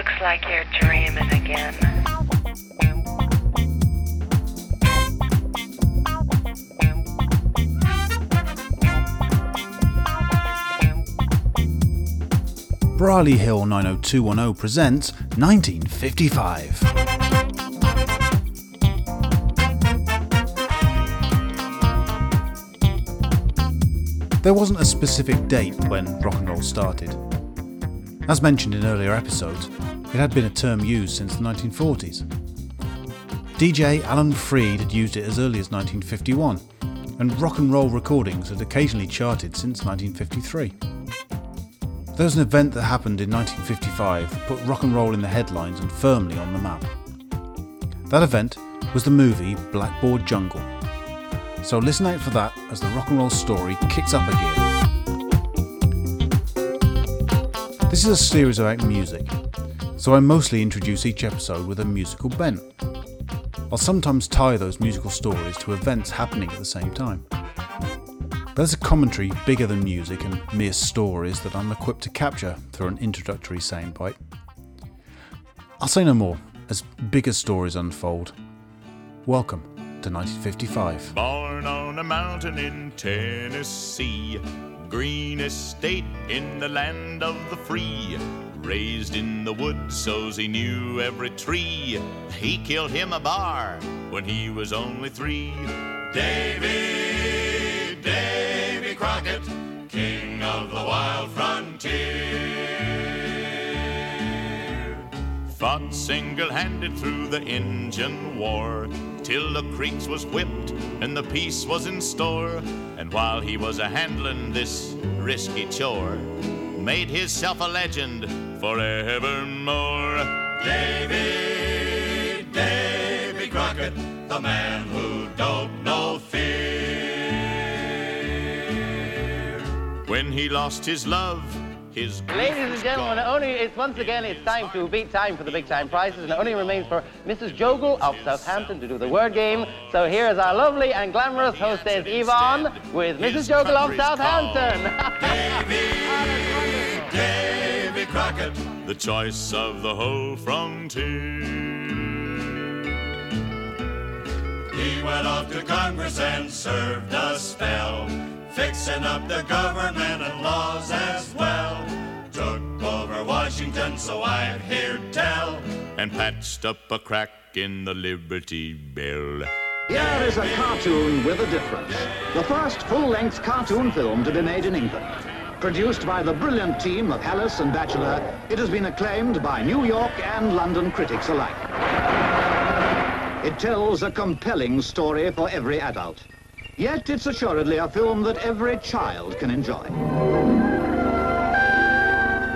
Looks like you're dreaming again. Brierley Hill 90210 presents 1955. There wasn't a specific date when rock and roll started. As mentioned in earlier episodes, it had been a term used since the 1940s. DJ Alan Freed had used it as early as 1951, and rock and roll recordings had occasionally charted since 1953. There was an event that happened in 1955 that put rock and roll in the headlines and firmly on the map. That event was the movie Blackboard Jungle. So listen out for that as the rock and roll story kicks up a gear. This is a series about music, so I mostly introduce each episode with a musical bent. I'll sometimes tie those musical stories to events happening at the same time. There's a commentary bigger than music and mere stories that I'm equipped to capture through an introductory soundbite. I'll say no more as bigger stories unfold. Welcome to 1955. Born on a mountain in Tennessee, greenest state in the land of the free. Raised in the woods, so's he knew every tree. He killed him a bar when he was only three. Davy, Davy Crockett, king of the wild frontier. Fought single-handed through the Injun War till the creeks was whipped and the peace was in store. And while he was a handling this risky chore, made himself a legend forevermore. Davy, Davy Crockett, the man who don't know fear. When he lost his love, his Ladies and gentlemen, only it's once again it's time to beat time for the big time prizes, and it only remains for Mrs. Jogle of Southampton to do the word game. So here is our lovely and glamorous hostess Yvonne with Mrs. Jogle of Southampton. Crockett, the choice of the whole frontier. He went off to Congress and served a spell, fixing up the government and laws as well. Took over Washington, so I've heard tell, and patched up a crack in the Liberty Bell. Here is a cartoon with a difference. The first full-length cartoon film to be made in England. Produced by the brilliant team of Halas and Batchelor, it has been acclaimed by New York and London critics alike. It tells a compelling story for every adult. Yet it's assuredly a film that every child can enjoy.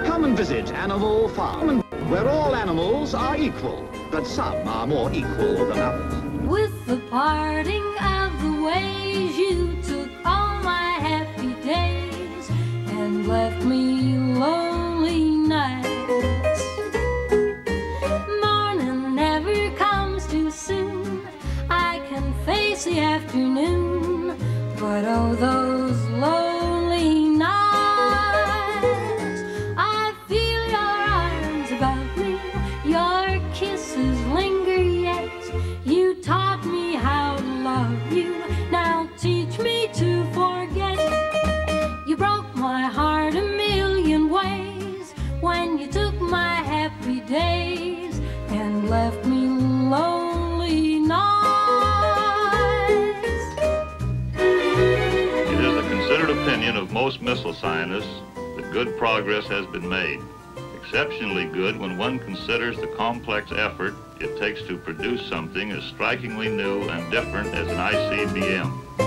Come and visit Animal Farm, where all animals are equal, but some are more equal than others. With the parting of the ways, you took all my happy days and left me Exceptionally good when one considers the complex effort it takes to produce something as strikingly new and different as an ICBM.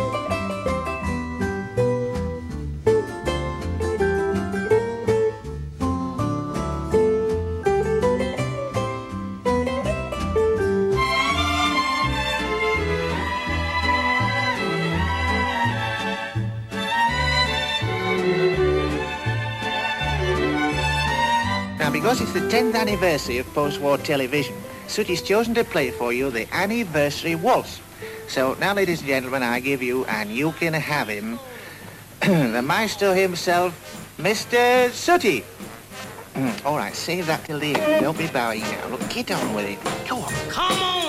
10th anniversary of post-war television, Sooty's chosen to play for you the anniversary waltz. So now, ladies and gentlemen, I give you, and you can have him, the maestro himself, Mr. Sooty. All right, save that till the end. Don't be bowing now. Look, get on with it. Go on. Come on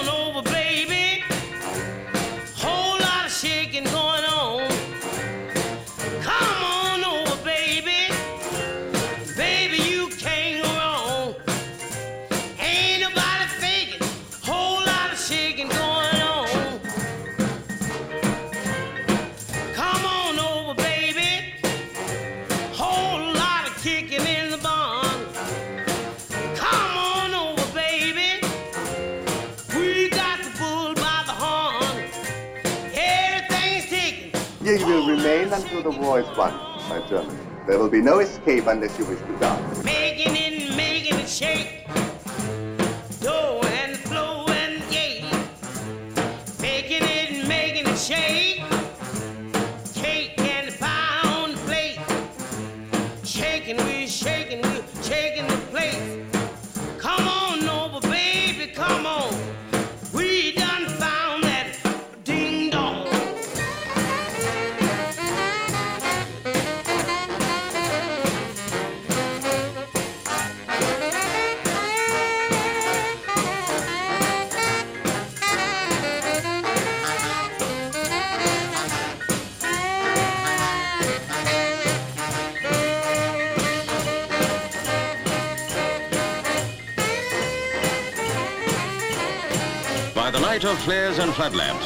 remain until the war is won, my German. There will be no escape unless you wish to die.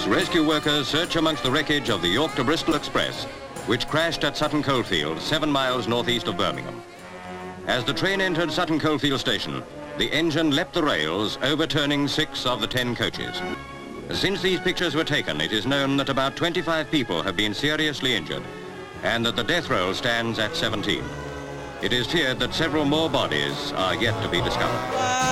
Rescue workers search amongst the wreckage of the York to Bristol Express, which crashed at Sutton Coldfield, seven miles northeast of Birmingham. As the train entered Sutton Coldfield station, the engine leapt the rails, overturning six of the ten coaches. Since these pictures were taken, it is known that about 25 people have been seriously injured and that the death roll stands at 17. It is feared that several more bodies are yet to be discovered.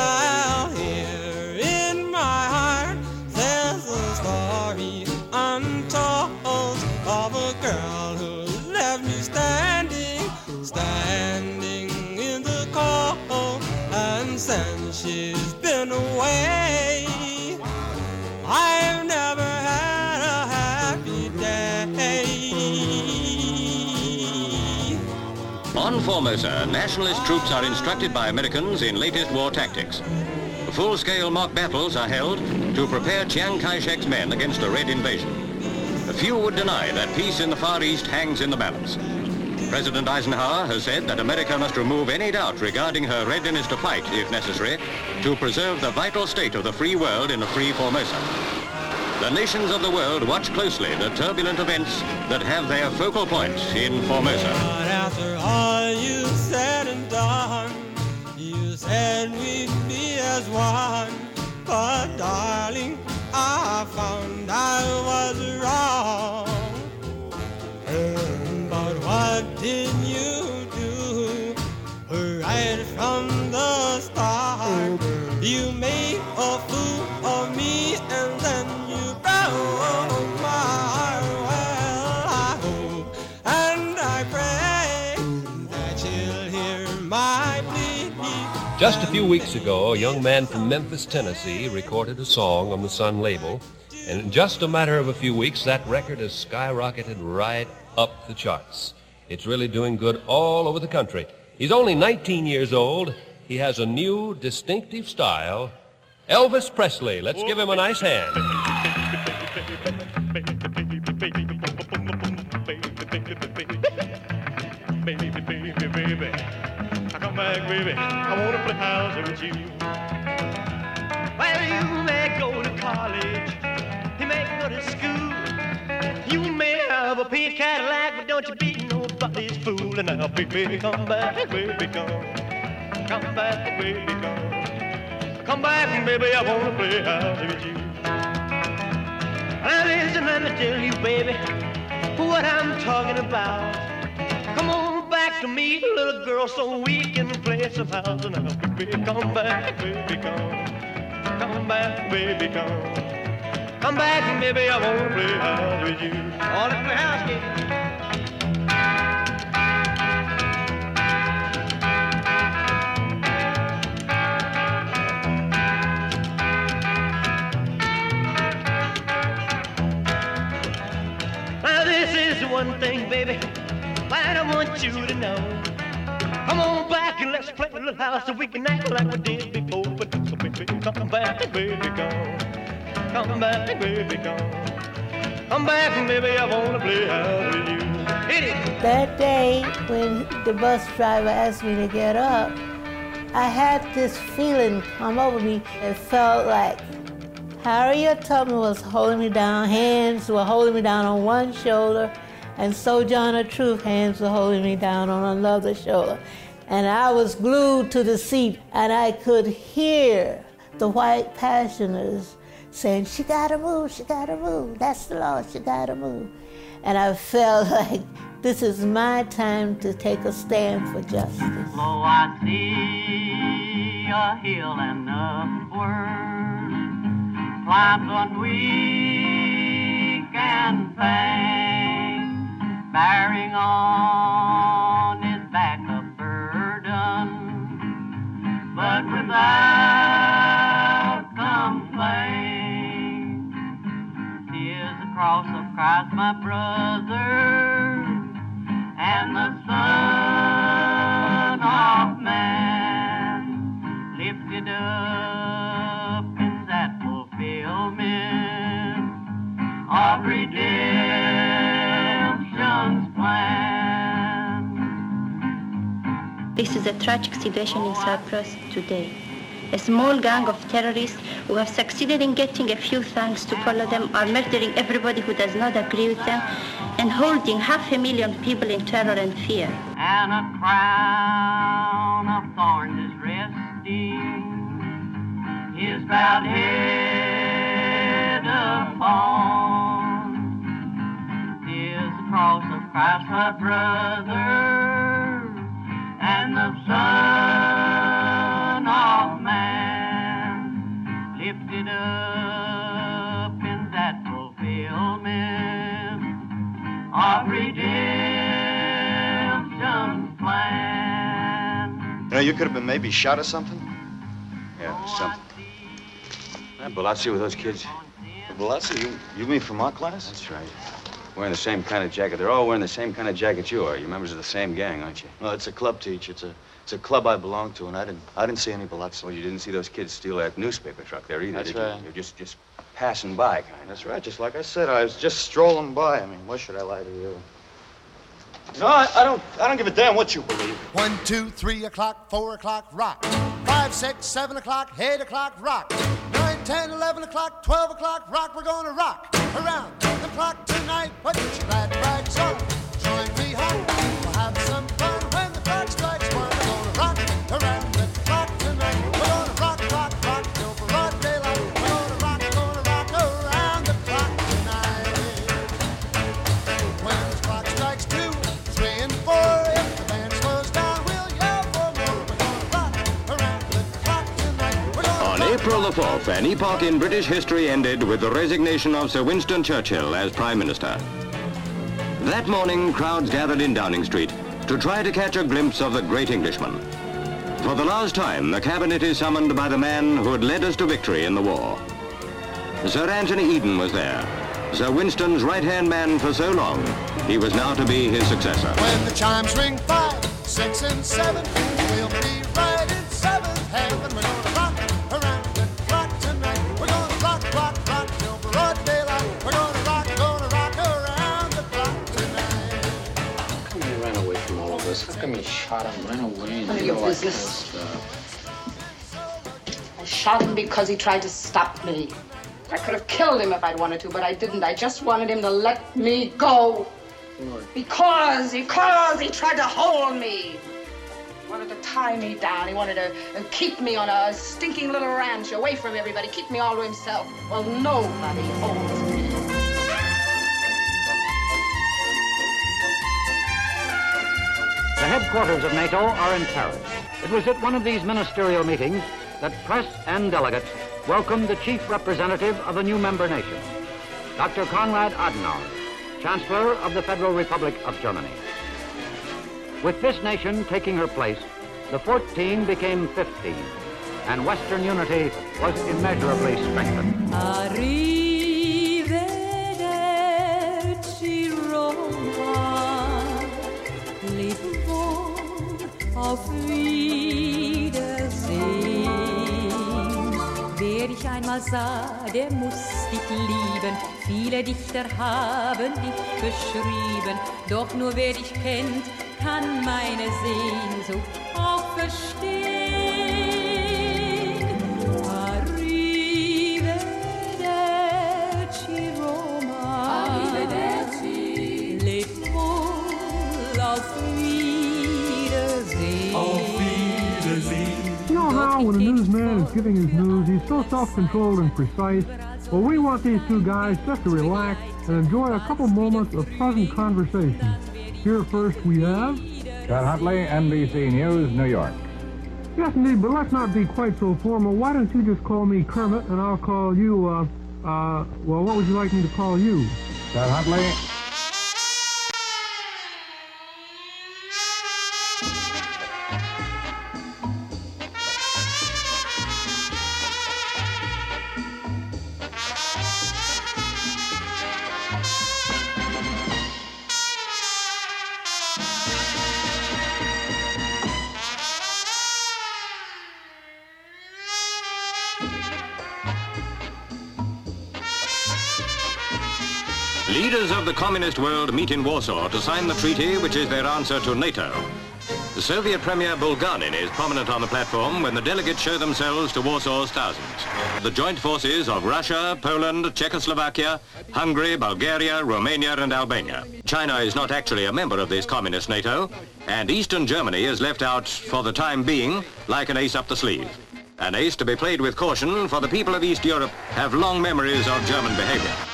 Formosa, nationalist troops are instructed by Americans in latest war tactics. Full-scale mock battles are held to prepare Chiang Kai-shek's men against a Red invasion. Few would deny that peace in the Far East hangs in the balance. President Eisenhower has said that America must remove any doubt regarding her readiness to fight, if necessary, to preserve the vital state of the free world in a free Formosa. The nations of the world watch closely the turbulent events that have their focal point in Formosa. And done, you said we'd be as one. But darling, I found I was wrong. But what did you do? Right from the start, you made a fool Just a few weeks ago, a young man from Memphis, Tennessee, recorded a song on the Sun label, and in just a matter of a few weeks, that record has skyrocketed right up the charts. It's really doing good all over the country. He's only 19 years old. He has a new, distinctive style. Elvis Presley. Let's give him a nice hand. Baby. I want to play house with you. Well, you may go to college. You may go to school. You may have a pink Cadillac, but don't you be nobody's fool. And now, baby, come back, baby, come. Come back, baby, come. Come back, baby, I want to play house with you. Now, listen, let me tell you, baby, what I'm talking about. To me, little girl, so we can play some house now. Baby, come back, baby, come. Come back, baby, come. Come back, baby, I want to play house with you. All in the house, is one thing, baby, that I want you to know. Come on back and let's play a little house so we can act like we did before. But so baby, come back, baby, come. Come back, baby, come. Come back, baby, I wanna play house with you. That day when the bus driver asked me to get up, I had this feeling come over me. It felt like Harriet Tubman was holding me down, hands were holding me down on one shoulder, and Sojourner Truth hands were holding me down on another shoulder. And I was glued to the seat, and I could hear the white passioners saying, She gotta move, she gotta move. That's the law, she gotta move. And I felt like this is my time to take a stand for justice. Oh, I see a hill and upward climbs one weak and faint, bearing on his back a burden, but without complaint. The cross of Christ, my brother, and the Son of Man, lifted up in that fulfillment of redemption's This is a tragic situation in Cyprus today. A small gang of terrorists who have succeeded in getting a few thugs to follow them are murdering everybody who does not agree with them and holding half a million people in terror and fear. and a crown of thorns is resting his bowed head upon. The cross of Christ, my brother, and the Son of Man, lifted up in that fulfillment of redemption's plan. You know, you could have been maybe shot or something. Yeah, something. That Balazzi with those kids? Balassi, you, you mean from our class? That's right. Wearing the same kind of jacket. They're all wearing the same kind of jacket you are. You're members of the same gang, aren't you? No, it's a club teach. It's a it's a club I belong to, and I didn't I didn't see any Balassi. Well, you didn't see those kids steal that newspaper truck there either, That's did right. you? You're just just passing by, kind of. That's right. Just like I said, I was just strolling by. I mean, why should I lie to you? No, I, I don't. I don't give a damn what you believe. One, two, three o'clock, four o'clock, rock. Five, six, seven o'clock, eight o'clock, rock. Nine, ten, eleven o'clock, twelve o'clock, rock. We're gonna rock around the clock tonight. Put your glad rags on. 4th, an epoch in British history ended with the resignation of Sir Winston Churchill as Prime Minister. That morning, crowds gathered in Downing Street to try to catch a glimpse of the great Englishman. For the last time, the cabinet is summoned by the man who had led us to victory in the war. Sir Anthony Eden was there, Sir Winston's right-hand man for so long. He was now to be his successor. When the chimes ring five, six, and seven, we'll be right in seventh heaven. Away from all of us? How come you shot him, ran away, and None of did your all that kind of business. I shot him because he tried to stop me. I could have killed him if I'd wanted to, but I didn't. I just wanted him to let me go. Because, because he tried to hold me. He wanted to tie me down. He wanted to uh, keep me on a stinking little ranch away from everybody, keep me all to himself. Well, nobody holds me. The headquarters of NATO are in Paris. It was at one of these ministerial meetings that press and delegates welcomed the chief representative of a new member nation, Dr. Konrad Adenauer, Chancellor of the Federal Republic of Germany. With this nation taking her place, the 14 became 15, and Western unity was immeasurably strengthened. Auf Wiedersehen. Wer dich einmal sah, der muss dich lieben. Viele Dichter haben dich beschrieben. Doch nur wer dich kennt, kann meine Sehnsucht auch verstehen. You when a newsman is giving his news, he's so self-controlled and precise? Well, we want these two guys just to relax and enjoy a couple moments of pleasant conversation. Here first we have... Chet Huntley, NBC News, New York. Yes, indeed, but let's not be quite so formal. Why don't you just call me Kermit, and I'll call you, uh, uh, well, what would you like me to call you? Chet Huntley. World meet in Warsaw to sign the treaty which is their answer to NATO. The Soviet Premier Bulganin is prominent on the platform when the delegates show themselves to Warsaw's thousands. The joint forces of Russia, Poland, Czechoslovakia, Hungary, Bulgaria, Romania and Albania. China is not actually a member of this communist NATO, and Eastern Germany is left out for the time being like an ace up the sleeve. An ace to be played with caution, for the people of East Europe have long memories of German behavior.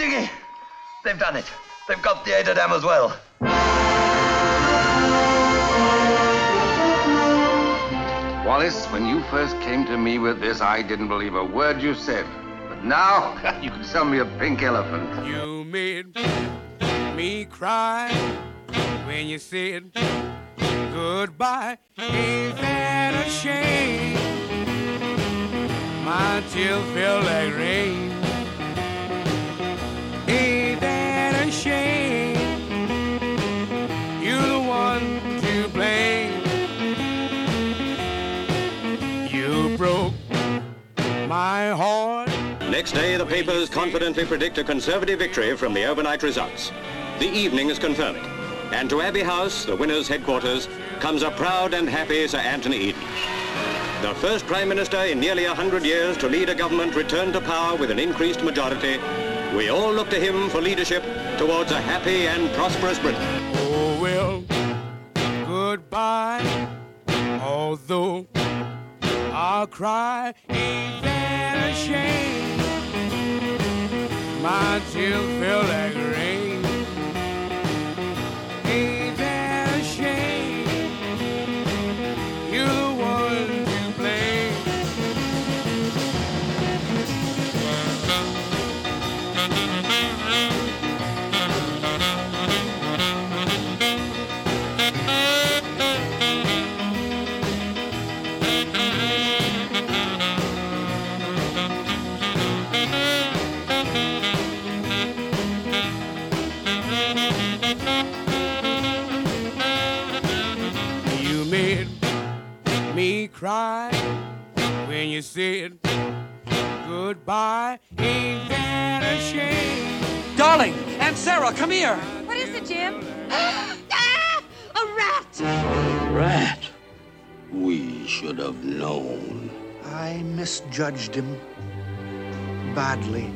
Diggy. They've done it. They've got the Eder Dam as well. Wallis, when you first came to me with this, I didn't believe a word you said. But now, you can sell me a pink elephant. You made me cry when you said goodbye. Ain't that a shame? My tears feel like rain. Shame? You're the one to blame. You broke my heart. Next day, the papers confidently predict a Conservative victory from the overnight results. The evening is confirming. And to Abbey House, the winner's headquarters, comes a proud and happy Sir Anthony Eden. The first Prime Minister in nearly a hundred years to lead a government returned to power with an increased majority. We all look to him for leadership towards a happy and prosperous Britain. Oh, well, goodbye. Although I'll cry, ain't that a shame? My tears feel like rain. Aunt Sarah, come here. What is it, Jim? ah, a rat! Rat. We should have known. I misjudged him badly.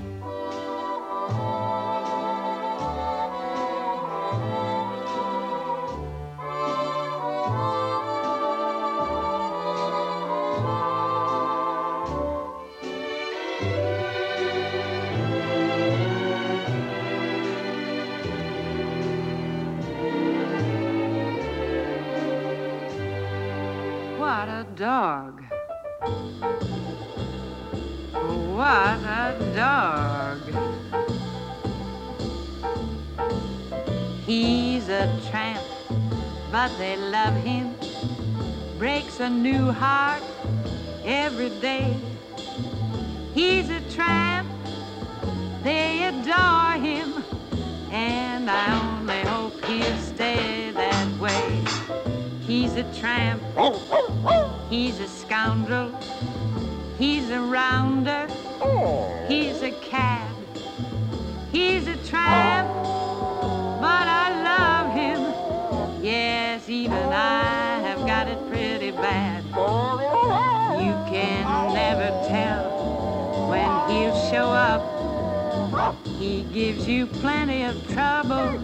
He gives you plenty of trouble.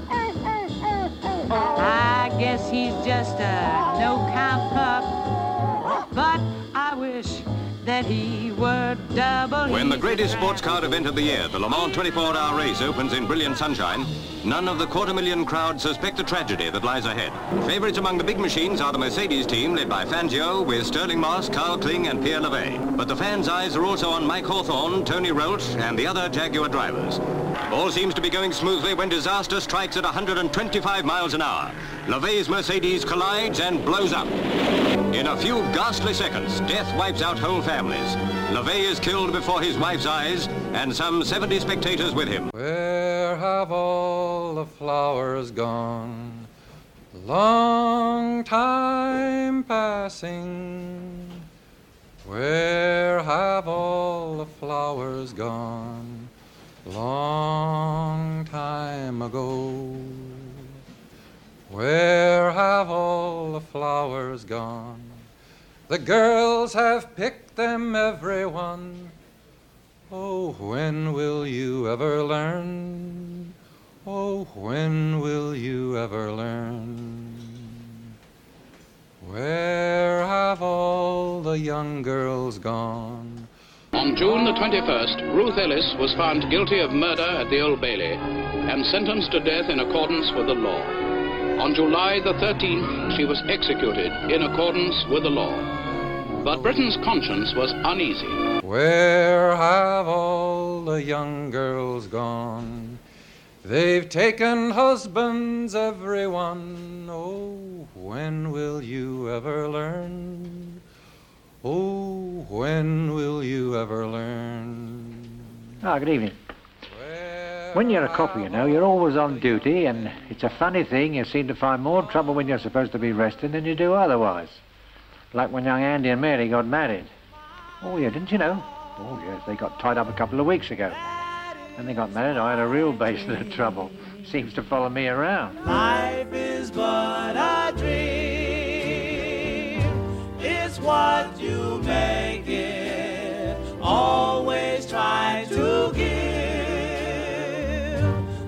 I guess he's just a no-count pup. But I wish that he were double. When the greatest sports car event of the year, the Le Mans 24-hour race opens in brilliant sunshine, none of the quarter million crowd suspect the tragedy that lies ahead. Favorites among the big machines are the Mercedes team led by Fangio with Stirling Moss, Karl Kling and Pierre Levegh. But the fans' eyes are also on Mike Hawthorn, Tony Rolt and the other Jaguar drivers. All seems to be going smoothly when disaster strikes at 125 miles an hour. Levegh's Mercedes collides and blows up. In a few ghastly seconds, death wipes out whole families. Levegh is killed before his wife's eyes and some 70 spectators with him. Where have all the flowers gone? Long time passing. Where have all the flowers gone? Long time ago. Where have all the flowers gone? The girls have picked them, everyone. Oh, when will you ever learn? Oh, when will you ever learn? Where have all the young girls gone? On June the 21st, Ruth Ellis was found guilty of murder at the Old Bailey and sentenced to death in accordance with the law. On July the 13th, she was executed in accordance with the law. But Britain's conscience was uneasy. Where have all the young girls gone? They've taken husbands, everyone. Oh, when will you ever learn? Oh, when will you ever learn? Ah, good evening. When you're a copper, you know, you're always on duty, and it's a funny thing, you seem to find more trouble when you're supposed to be resting than you do otherwise. Like when young Andy and Mary got married. Oh, yeah, didn't you know? Oh, yes, they got tied up a couple of weeks ago. When they got married, I had a real basin of trouble. Seems to follow me around. Life is but a dream. What you make it. Always try to give.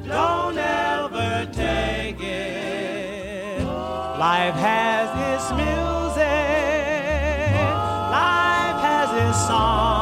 Don't ever take it. Life has its music. Life has its songs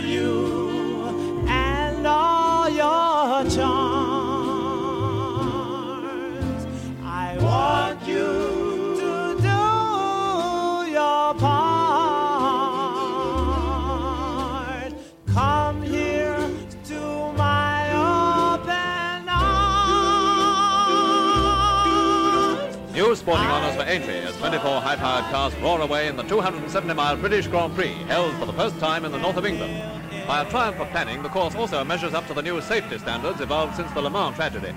You and all your charms. I want you to do your part. Come here to my open arms. New sporting honours for Aintree 24 high-powered cars roar away in the 270-mile British Grand Prix, held for the first time in the north of England. By a triumph of planning, the course also measures up to the new safety standards evolved since the Le Mans tragedy.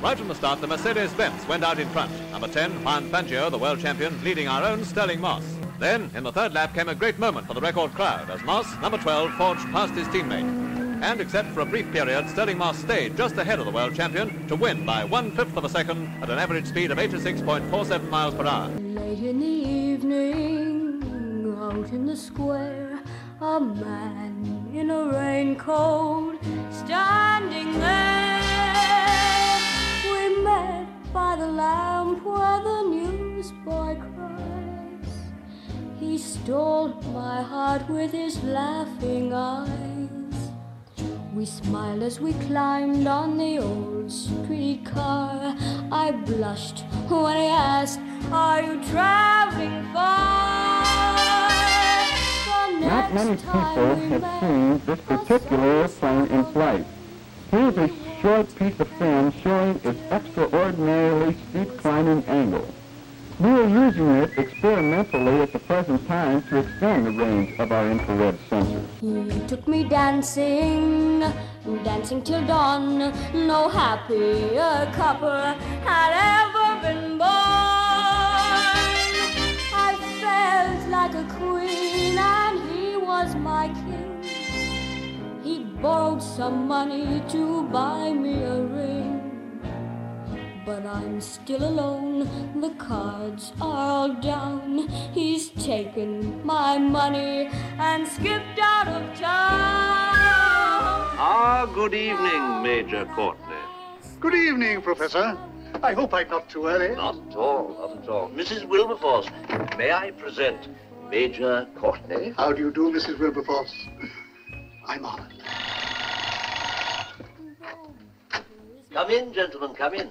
Right from the start, the Mercedes-Benz went out in front. Number 10, Juan Fangio, the world champion, leading our own Stirling Moss. Then, in the third lap, came a great moment for the record crowd as Moss, number 12, forged past his teammate. And except for a brief period, Stirling Moss stayed just ahead of the world champion to win by one-fifth of a second at an average speed of 86.47 miles per hour. Late in the evening, out in the square, a man in a raincoat standing there. We met by the lamp where the newsboy cries. He stole my heart with his laughing eyes. We smiled as we climbed on the old streetcar. I blushed when he asked, Are you traveling far? Not many people have seen this particular airplane in flight. Here's a short piece of film showing its extraordinarily steep climbing angle. We are using it experimentally at the present time to extend the range of our infrared sensor. He took me dancing, dancing till dawn. No happier couple had ever been born. I felt like a queen, and he was my king. He borrowed some money to buy me a ring. But I'm still alone, the cards are all down. He's taken my money and skipped out of town. Ah, good evening, Major Courtney. Good evening, Professor. I hope I'm not too early. Not at all, not at all. Mrs. Wilberforce, may I present Major Courtney? How do you do, Mrs. Wilberforce? I'm honored. Come in, gentlemen, come in.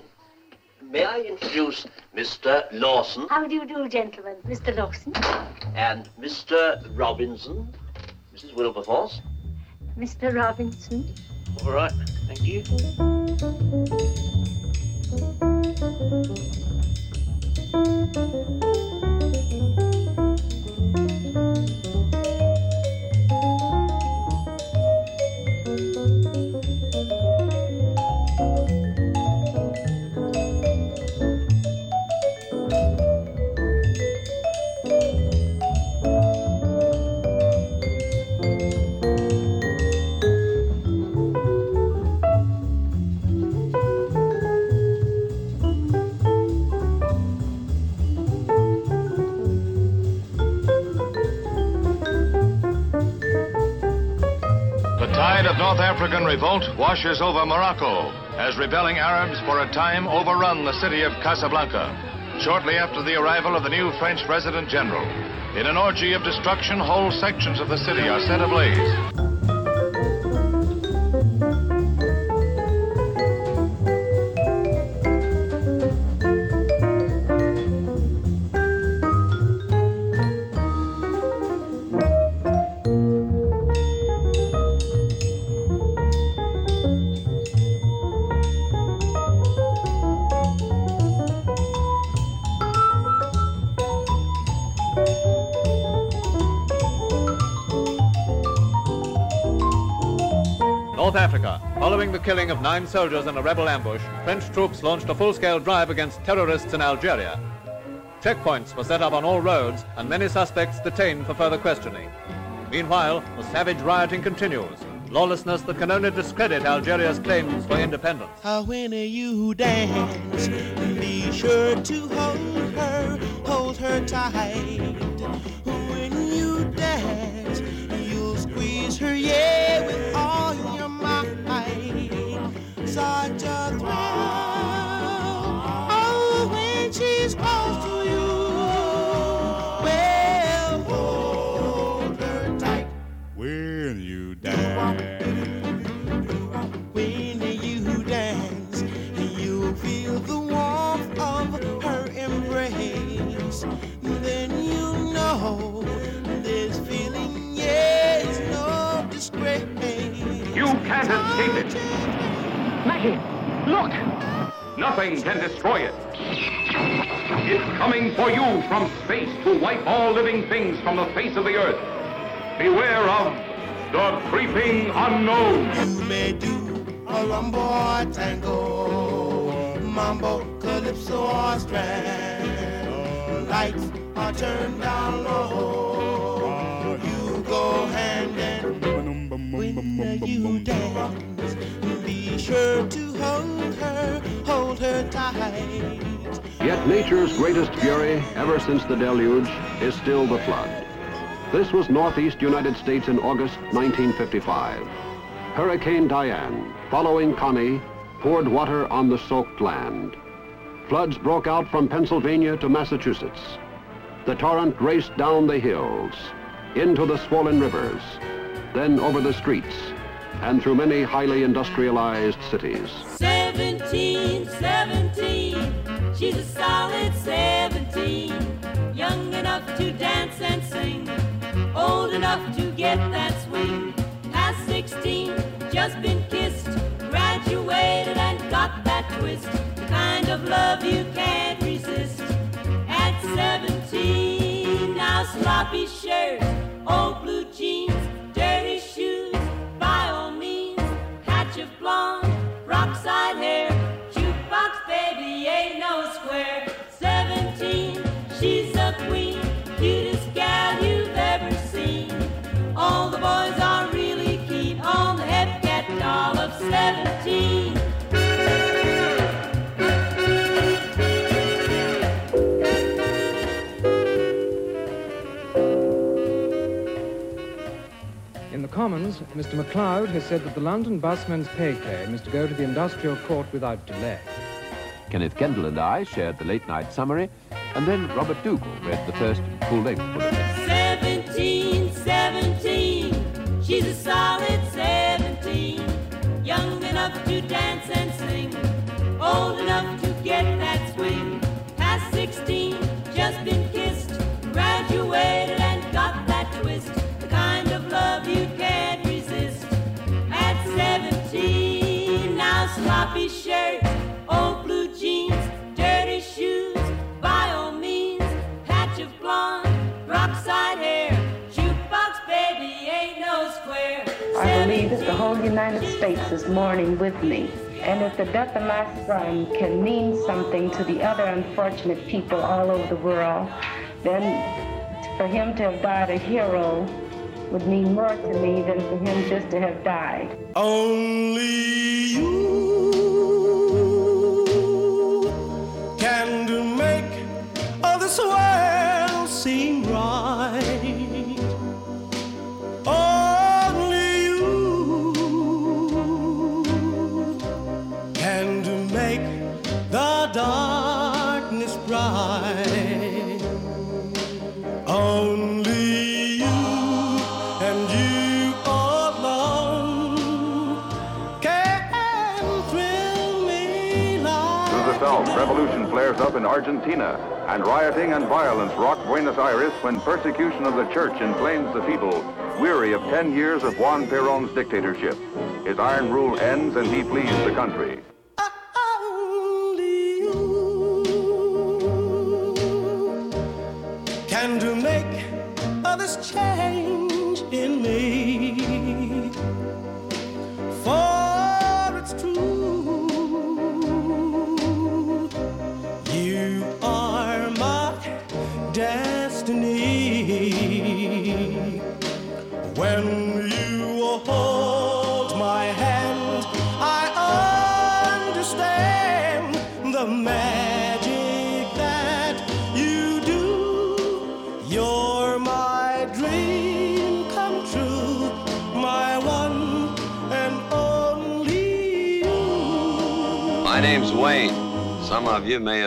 May I introduce Mr. Lawson How do you do, gentlemen? Mr. Lawson? and Mr. Robinson? Mrs. Wilberforce? Mr. Robinson? All right, thank you. Of North African revolt washes over Morocco as rebelling Arabs for a time overrun the city of Casablanca, shortly after the arrival of the new French Resident General. In an orgy of destruction, whole sections of the city are set ablaze. Killing of nine soldiers in a rebel ambush, French troops launched a full-scale drive against terrorists in Algeria. Checkpoints were set up on all roads and many suspects detained for further questioning. Meanwhile, the savage rioting continues. Lawlessness that can only discredit Algeria's claims for independence. When you dance, be sure to hold her, hold her tight. When you dance, you'll squeeze her, yeah, with all. Such a thrill. Oh, when she's close to you, well, hold her tight. When you dance. When you dance, you feel the warmth of her embrace. Then you know this feeling, yeah, is no disgrace. You can't escape it. Maggie, look! Nothing can destroy it. It's coming for you from space to wipe all living things from the face of the earth. Beware of the creeping unknown. You may do a rumba tango, mambo, calypso, or strand. Lights are turned down low. You go hand in when you dance. Be sure to hold her, hold her tight. Yet nature's greatest fury, ever since the deluge, is still the flood. This was northeast United States in August 1955. Hurricane Diane, following Connie, poured water on the soaked land. Floods broke out from Pennsylvania to Massachusetts. The torrent raced down the hills, into the swollen rivers, then over the streets, and through many highly industrialized cities. 17, 17, she's a solid 17. Young enough to dance and sing, old enough to get that swing. Past 16, just been kissed, graduated and got that twist. The kind of love you can't resist. At 17, now sloppy shirts, old blue jeans, blonde, rock-side hair, Commons, Mr. MacLeod has said that the London busman's pay claim is to go to the industrial court without delay. Kenneth Kendall and I shared the late night summary, and then Robert Dougall read the first full-length bulletin. Whole United States is mourning with me. And if the death of my son can mean something to the other unfortunate people all over the world, then for him to have died a hero would mean more to me than for him just to have died. Only you can make all this world revolution flares up in Argentina, and rioting and violence rock Buenos Aires when persecution of the church inflames the people, weary of 10 years of Juan Perón's dictatorship. His iron rule ends and he flees the country.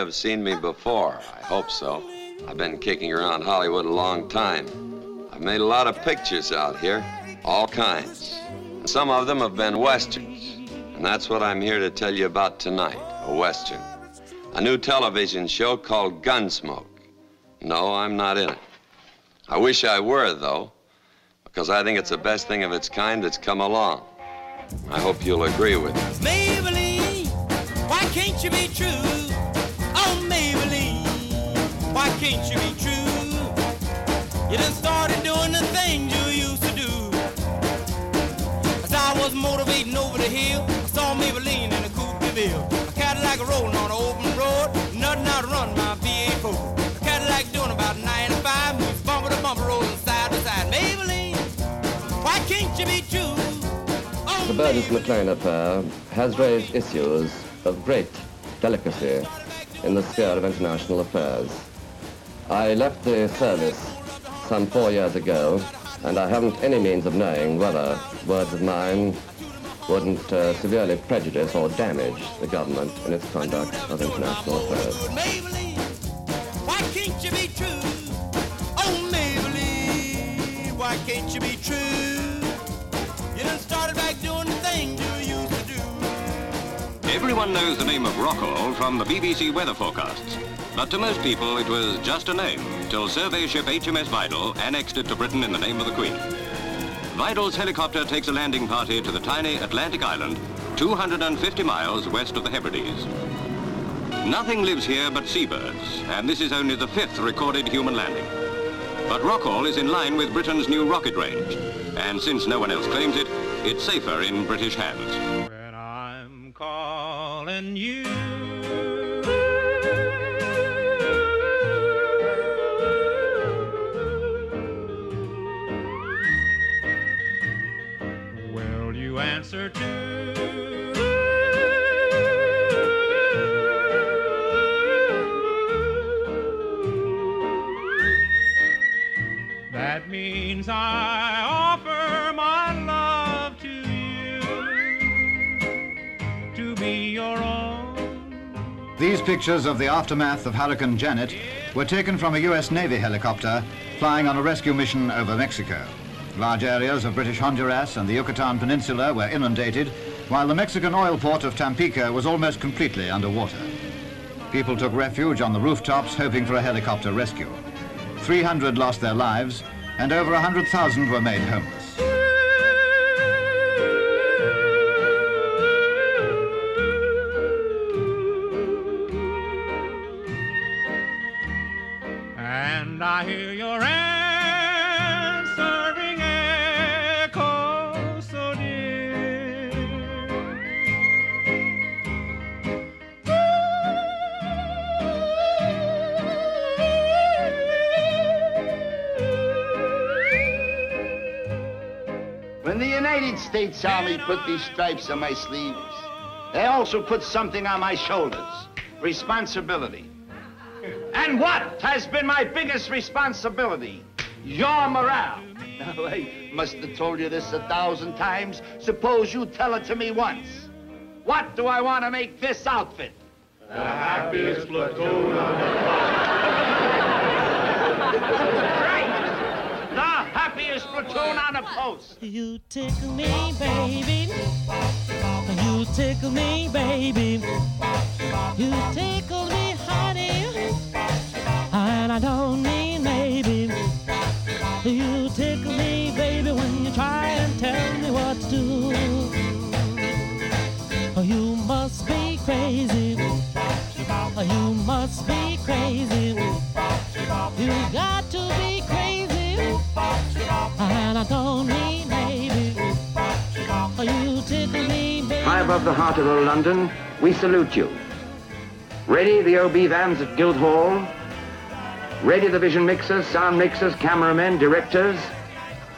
Have seen me before. I hope so. I've been kicking around Hollywood a long time. I've made a lot of pictures out here, all kinds. And some of them have been westerns. And that's what I'm here to tell you about tonight a western. A new television show called Gunsmoke. No, I'm not in it. I wish I were, though, because I think it's the best thing of its kind that's come along. I hope you'll agree with me. Maybelline, why can't you be true? Oh, Maybelline, why can't you be true? You done started doing the things you used to do. As I was motivating over the hill, I saw Maybelline in a coupe de. A Cadillac rolling on an open road. Nothing out to run my V8 A Cadillac doing about 95. Moves bumper to bumper, rolling side to side. Maybelline, why can't you be true? Oh, the Burgess Maclean affair has raised issues of great delicacy in the sphere of international affairs. I left the service some four years ago, and I haven't any means of knowing whether words of mine wouldn't uh, severely prejudice or damage the government in its conduct of international affairs. Why can't you be true? Oh, Maybelline, why can't you be true? Everyone knows the name of Rockall from the BBC weather forecasts. But to most people, it was just a name, till survey ship HMS Vidal annexed it to Britain in the name of the Queen. Vidal's helicopter takes a landing party to the tiny Atlantic island, 250 miles west of the Hebrides. Nothing lives here but seabirds, and this is only the fifth recorded human landing. But Rockall is in line with Britain's new rocket range, and since no one else claims it, it's safer in British hands. When calling you. Will you answer That pictures of the aftermath of Hurricane Janet were taken from a U.S. Navy helicopter flying on a rescue mission over Mexico. Large areas of British Honduras and the Yucatan Peninsula were inundated, while the Mexican oil port of Tampico was almost completely underwater. People took refuge on the rooftops hoping for a helicopter rescue. 300 lost their lives, and over 100,000 were made homeless. Army put these stripes on my sleeves, they also put something on my shoulders. Responsibility. And what has been my biggest responsibility? Your morale. Now, I must have told you this a thousand times. Suppose you tell it to me once. What do I want to make this outfit? The happiest platoon on the right. Platoon on the post. You tickle me, baby. You tickle me, baby. You tickle me, honey. And I don't mean maybe. You tickle me, baby, when you try and tell me what to do. Oh, you must be crazy. Oh, you must be crazy. You got to be crazy. High above the heart of old London, we salute you. Ready the OB vans at Guildhall. Ready the vision mixers, sound mixers, cameramen, directors.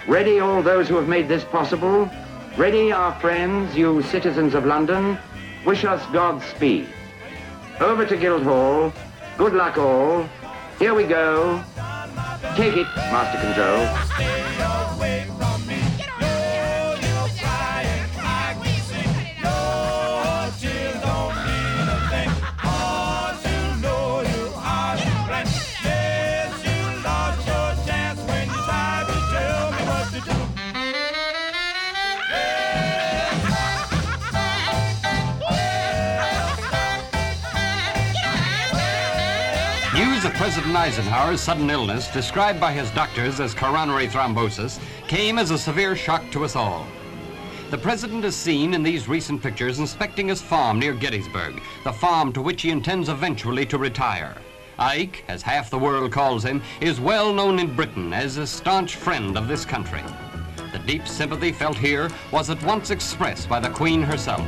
Ready all those who have made this possible. Ready our friends, you citizens of London. Wish us Godspeed. Over to Guildhall. Good luck all. Here we go. Take it, Master Control. President Eisenhower's sudden illness, described by his doctors as coronary thrombosis, came as a severe shock to us all. The president is seen in these recent pictures inspecting his farm near Gettysburg, the farm to which he intends eventually to retire. Ike, as half the world calls him, is well known in Britain as a staunch friend of this country. The deep sympathy felt here was at once expressed by the Queen herself.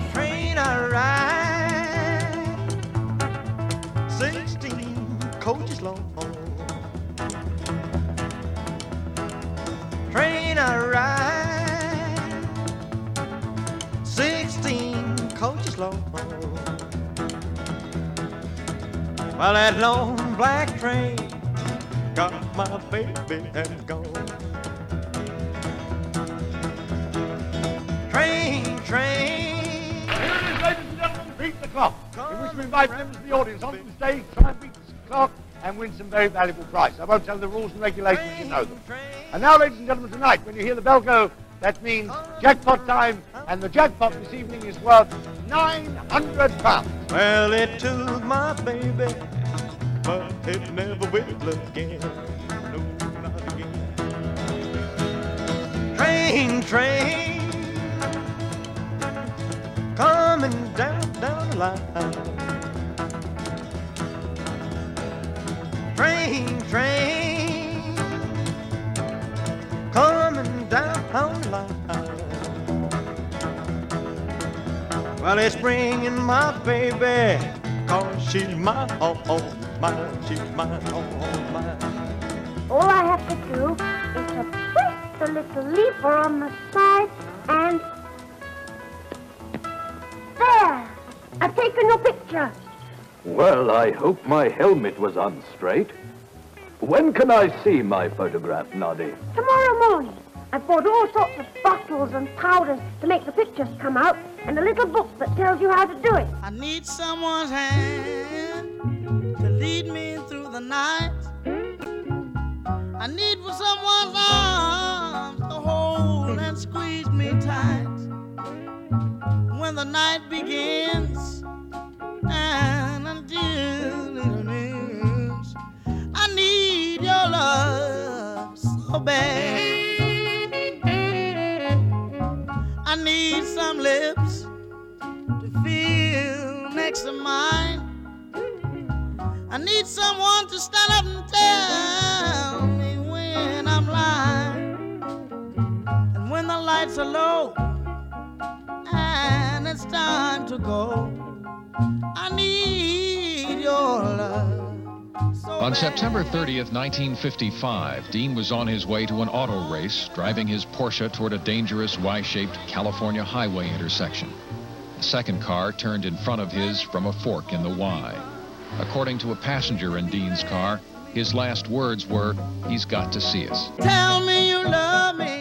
Sixteen coaches long. Train I ride. Sixteen coaches long. Well, that long black train got my baby and gone. Train, train. Here it is, ladies and gentlemen, beat the clock. In which we invite members of the audience onto the stage, try and beat the clock, and win some very valuable prize. I won't tell the rules and regulations, you know them. And now, ladies and gentlemen, tonight, when you hear the bell go, that means jackpot time, and the jackpot this evening is worth 900 pounds. Well, it took my baby, but it never will again. No, not again. Train, train, coming down, down the line. Train, train, coming down line. Well, it's bringing my baby, cause she's my oh, oh, mine, she's my oh, oh, mine. All I have to do is to press the little lever on the side and... There! I've taken your picture. Well, I hope my helmet was on straight. When can I see my photograph, Noddy? Tomorrow morning. I've bought all sorts of bottles and powders to make the pictures come out and a little book that tells you how to do it. I need someone's hand to lead me through the night. I need someone's arms to hold and squeeze me tight. When the night begins and I need your love so bad. I need some lips to feel next to mine. I need someone to stand up and tell me when I'm lying. And when the lights are low and it's time to go, I need. On September 30th, 1955, Dean was on his way to an auto race, driving his Porsche toward a dangerous Y-shaped California highway intersection. A second car turned in front of his from a fork in the Y. According to a passenger in Dean's car, his last words were, he's got to see us. Tell me you love me.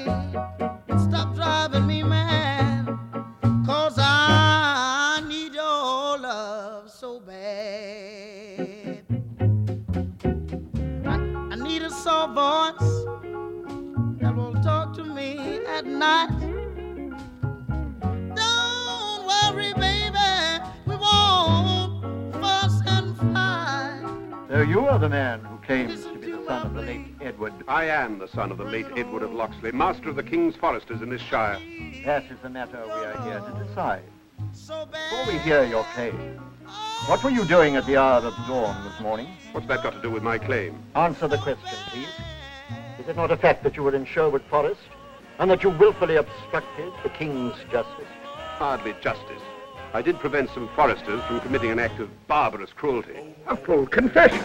So you are the man who claims to be the son of the late Edward. I am the son of the late Edward of Locksley, master of the King's Foresters in this shire. That is the matter we are here to decide. Before we hear your claim, what were you doing at the hour of dawn this morning? What's that got to do with my claim? Answer the question, please. Is it not a fact that you were in Sherwood Forest and that you willfully obstructed the King's justice? Hardly justice. I did prevent some foresters from committing an act of barbarous cruelty. A full confession.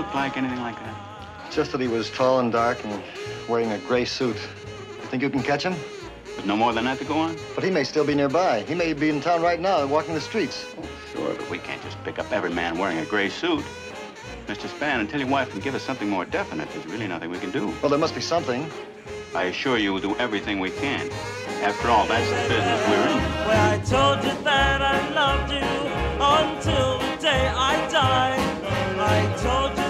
Looked like, anything like that? Just that he was tall and dark and wearing a gray suit. You think you can catch him? There's no more than that to go on? But he may still be nearby. He may be in town right now and walking the streets. Oh, Sure, but we can't just pick up every man wearing a gray suit. Mr. Span, until your wife can give us something more definite, there's really nothing we can do. Well, there must be something. I assure you we'll do everything we can. After all, that's the business we're in. Well, I told you that I loved you until the day I die. I told you that I need you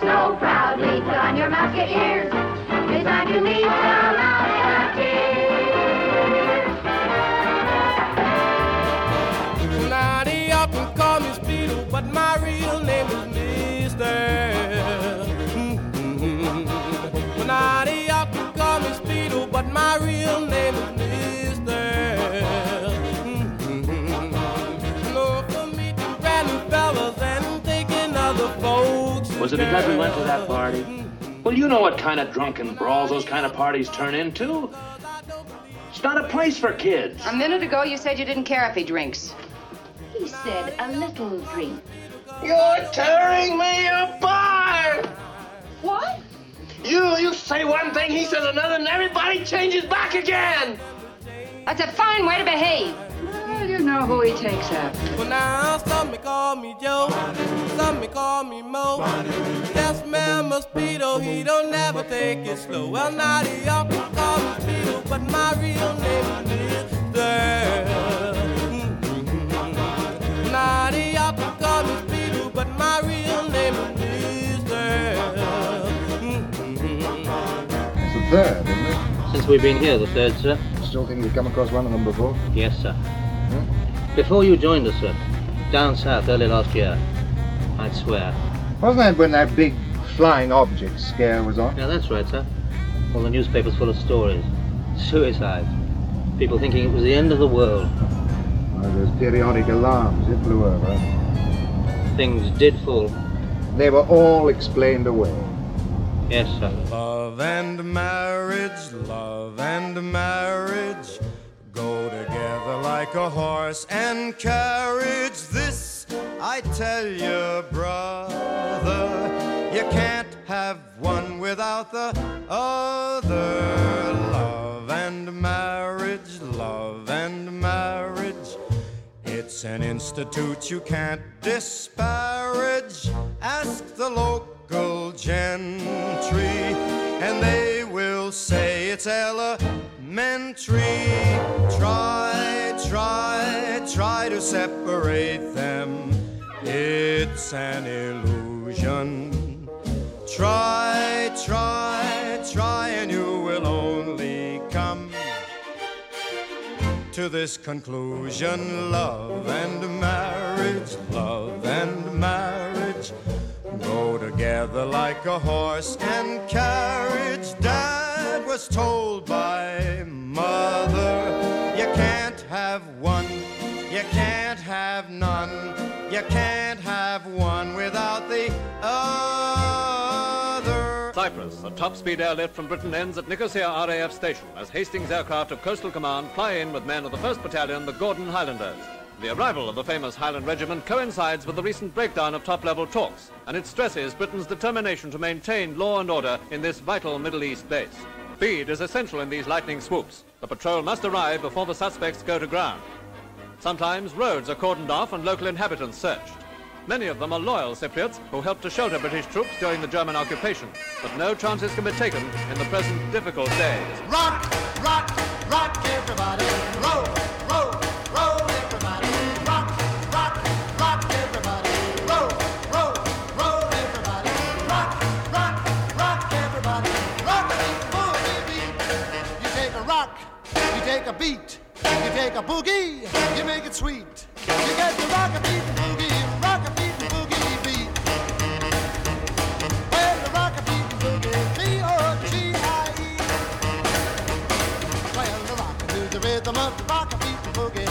So proudly put on your mask of ears. It's time to meet the Now Was it because we went to that party? Well, you know what kind of drunken brawls those kind of parties turn into. It's not a place for kids. A minute ago, you said you didn't care if he drinks. He said a little drink. You're tearing me apart! What? You you say one thing, he says another, and everybody changes back again! That's a fine way to behave. Well, you know who he takes after. Well, now some may call me Joe, some may call me Mo. Yes, man, Mosquito, he don't never take it slow. Well, now they often call me Speedo, but my real name is Mister. Now they often call me Speedo, but my real name is It's the third, isn't it? Since we've been here, the third, sir. Still think you've come across one of them before? Yes, sir. Before you joined us, sir, down south early last year, I'd swear. Wasn't that when that big flying object scare was on? Yeah, that's right, sir. All the newspapers full of stories. Suicides. People thinking it was the end of the world. Oh, those periodic alarms, it blew over. Things did fall. They were all explained away. Yes, sir. Love and marriage, love and marriage go together like a horse and carriage. This I tell you, brother, you can't have one without the other. Love and marriage, love and marriage. It's an institute you can't disparage. Ask the local gentry, and they will say it's elementary. Try, try, try to separate them. It's an illusion. Try, try, try, and you will only come to this conclusion love and marriage, love and marriage go together like a horse and carriage. Dad was told by mother, you can't have one, you can't have none, you can't have one without the other. Cyprus, a top-speed airlift from Britain ends at Nicosia RAF station as Hastings aircraft of Coastal Command fly in with men of the 1st Battalion, the Gordon Highlanders. The arrival of the famous Highland Regiment coincides with the recent breakdown of top-level talks, and it stresses Britain's determination to maintain law and order in this vital Middle East base. Speed is essential in these lightning swoops. The patrol must arrive before the suspects go to ground. Sometimes roads are cordoned off and local inhabitants searched. Many of them are loyal Cypriots who helped to shelter British troops during the German occupation. But no chances can be taken in the present difficult days. Rock, rock, rock, everybody. Take a beat, you take a boogie, you make it sweet. You get the rock a beat and boogie, rock a beat and boogie beat. Well, the rock a beat and boogie, B O G I E. Well, the rock to the rhythm of the rock a beat and boogie,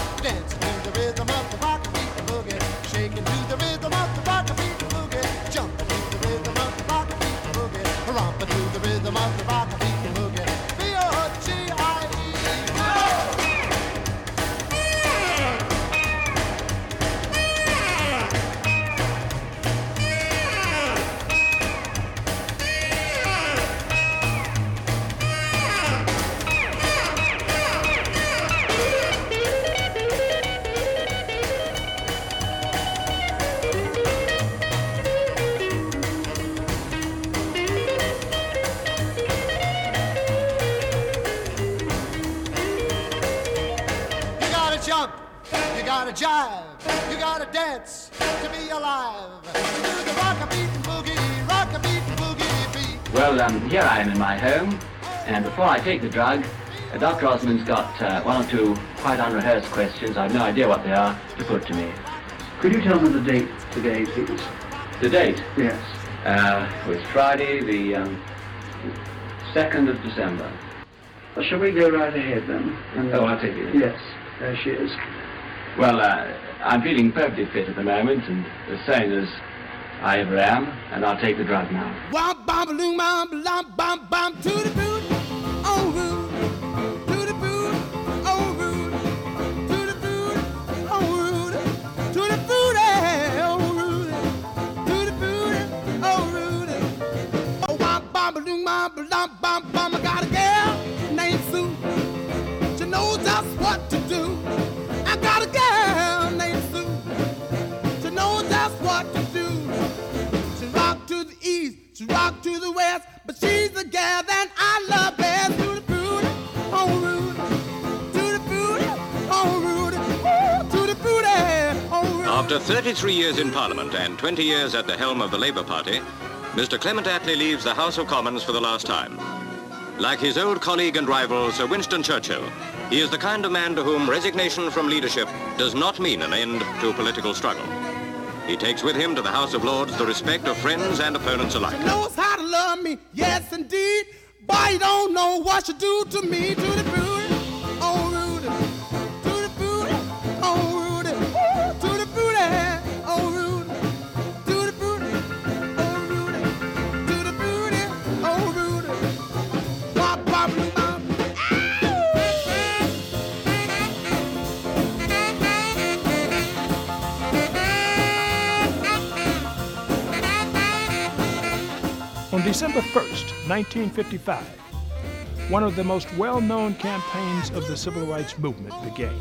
jive, you gotta dance to be alive. You do the rock a beat boogie, rock a beat boogie beat. Well, um, here I am in my home, and before I take the drug, uh, Dr. Osmond's got uh, one or two quite unrehearsed questions. I've no idea what they are to put to me. Could you tell me the date today, please? The date? Yes. Uh, it was Friday, the um, 2nd of December. Well, shall we go right ahead then? And, Oh, I'll take it. Yes, there she is. Well, uh, I'm feeling perfectly fit at the moment, and as sane as I ever am, and I'll take the drug now. Oh oh oh oh oh. Oh rock to the west, but she's the gal that I love best. Oh Rudy, oh Rudy, oh Rudy. After 33 years in Parliament and 20 years at the helm of the Labour Party, Mr. Clement Attlee leaves the House of Commons for the last time. Like his old colleague and rival, Sir Winston Churchill, he is the kind of man to whom resignation from leadership does not mean an end to political struggle. He takes with him to the House of Lords the respect of friends and opponents alike. She knows how to love me, yes indeed. Boy, you don't know what she do to me, to the booty, December 1st, 1955, one of the most well known campaigns of the civil rights movement began.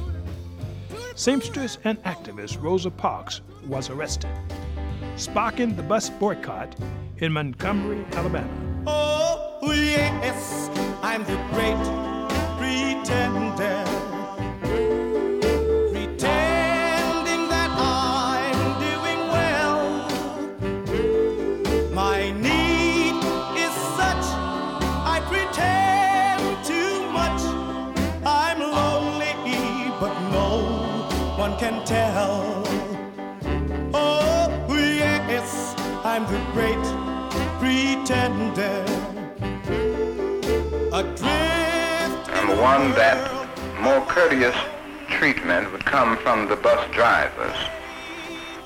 Seamstress and activist Rosa Parks was arrested, sparking the bus boycott in Montgomery, Alabama. Oh, yes, I'm the great pretender. I'm the great pretender. Number one, that more courteous treatment would come from the bus drivers.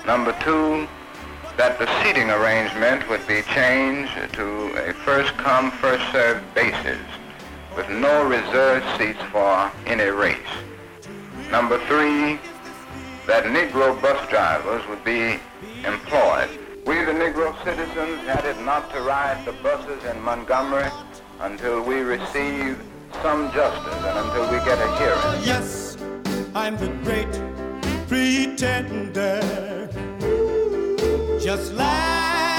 Number two, that the seating arrangement would be changed to a first come, first served basis with no reserved seats for any race. Number three, that Negro bus drivers would be employed. We, the Negro citizens, had it not to ride the buses in Montgomery until we receive some justice and until we get a hearing. Yes, I'm the great pretender. Just laughing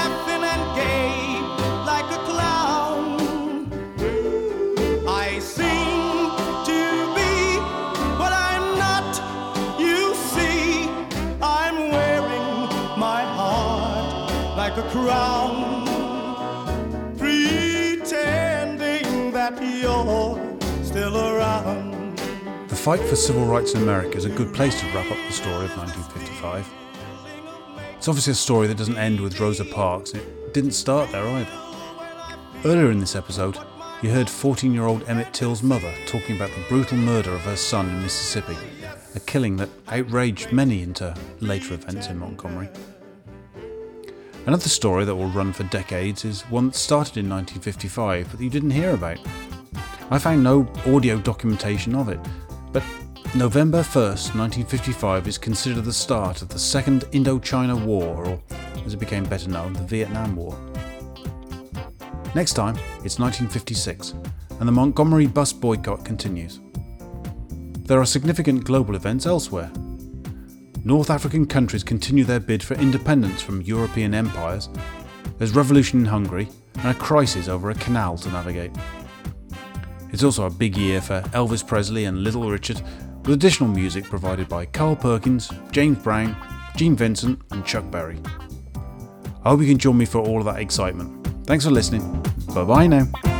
fight for civil rights in America is a good place to wrap up the story of 1955. It's obviously a story that doesn't end with Rosa Parks, it didn't start there either. Earlier in this episode, you heard 14 year old Emmett Till's mother talking about the brutal murder of her son in Mississippi, a killing that outraged many into later events in Montgomery. Another story that will run for decades is one that started in 1955 but you didn't hear about. I found no audio documentation of it, but November 1st, 1955 is considered the start of the Second Indochina War, or as it became better known, the Vietnam War. Next time, it's 1956, and the Montgomery bus boycott continues. There are significant global events elsewhere. North African countries continue their bid for independence from European empires. There's revolution in Hungary and a crisis over a canal to navigate. It's also a big year for Elvis Presley and Little Richard, with additional music provided by Carl Perkins, James Brown, Gene Vincent, and Chuck Berry. I hope you can join me for all of that excitement. Thanks for listening. Bye bye now.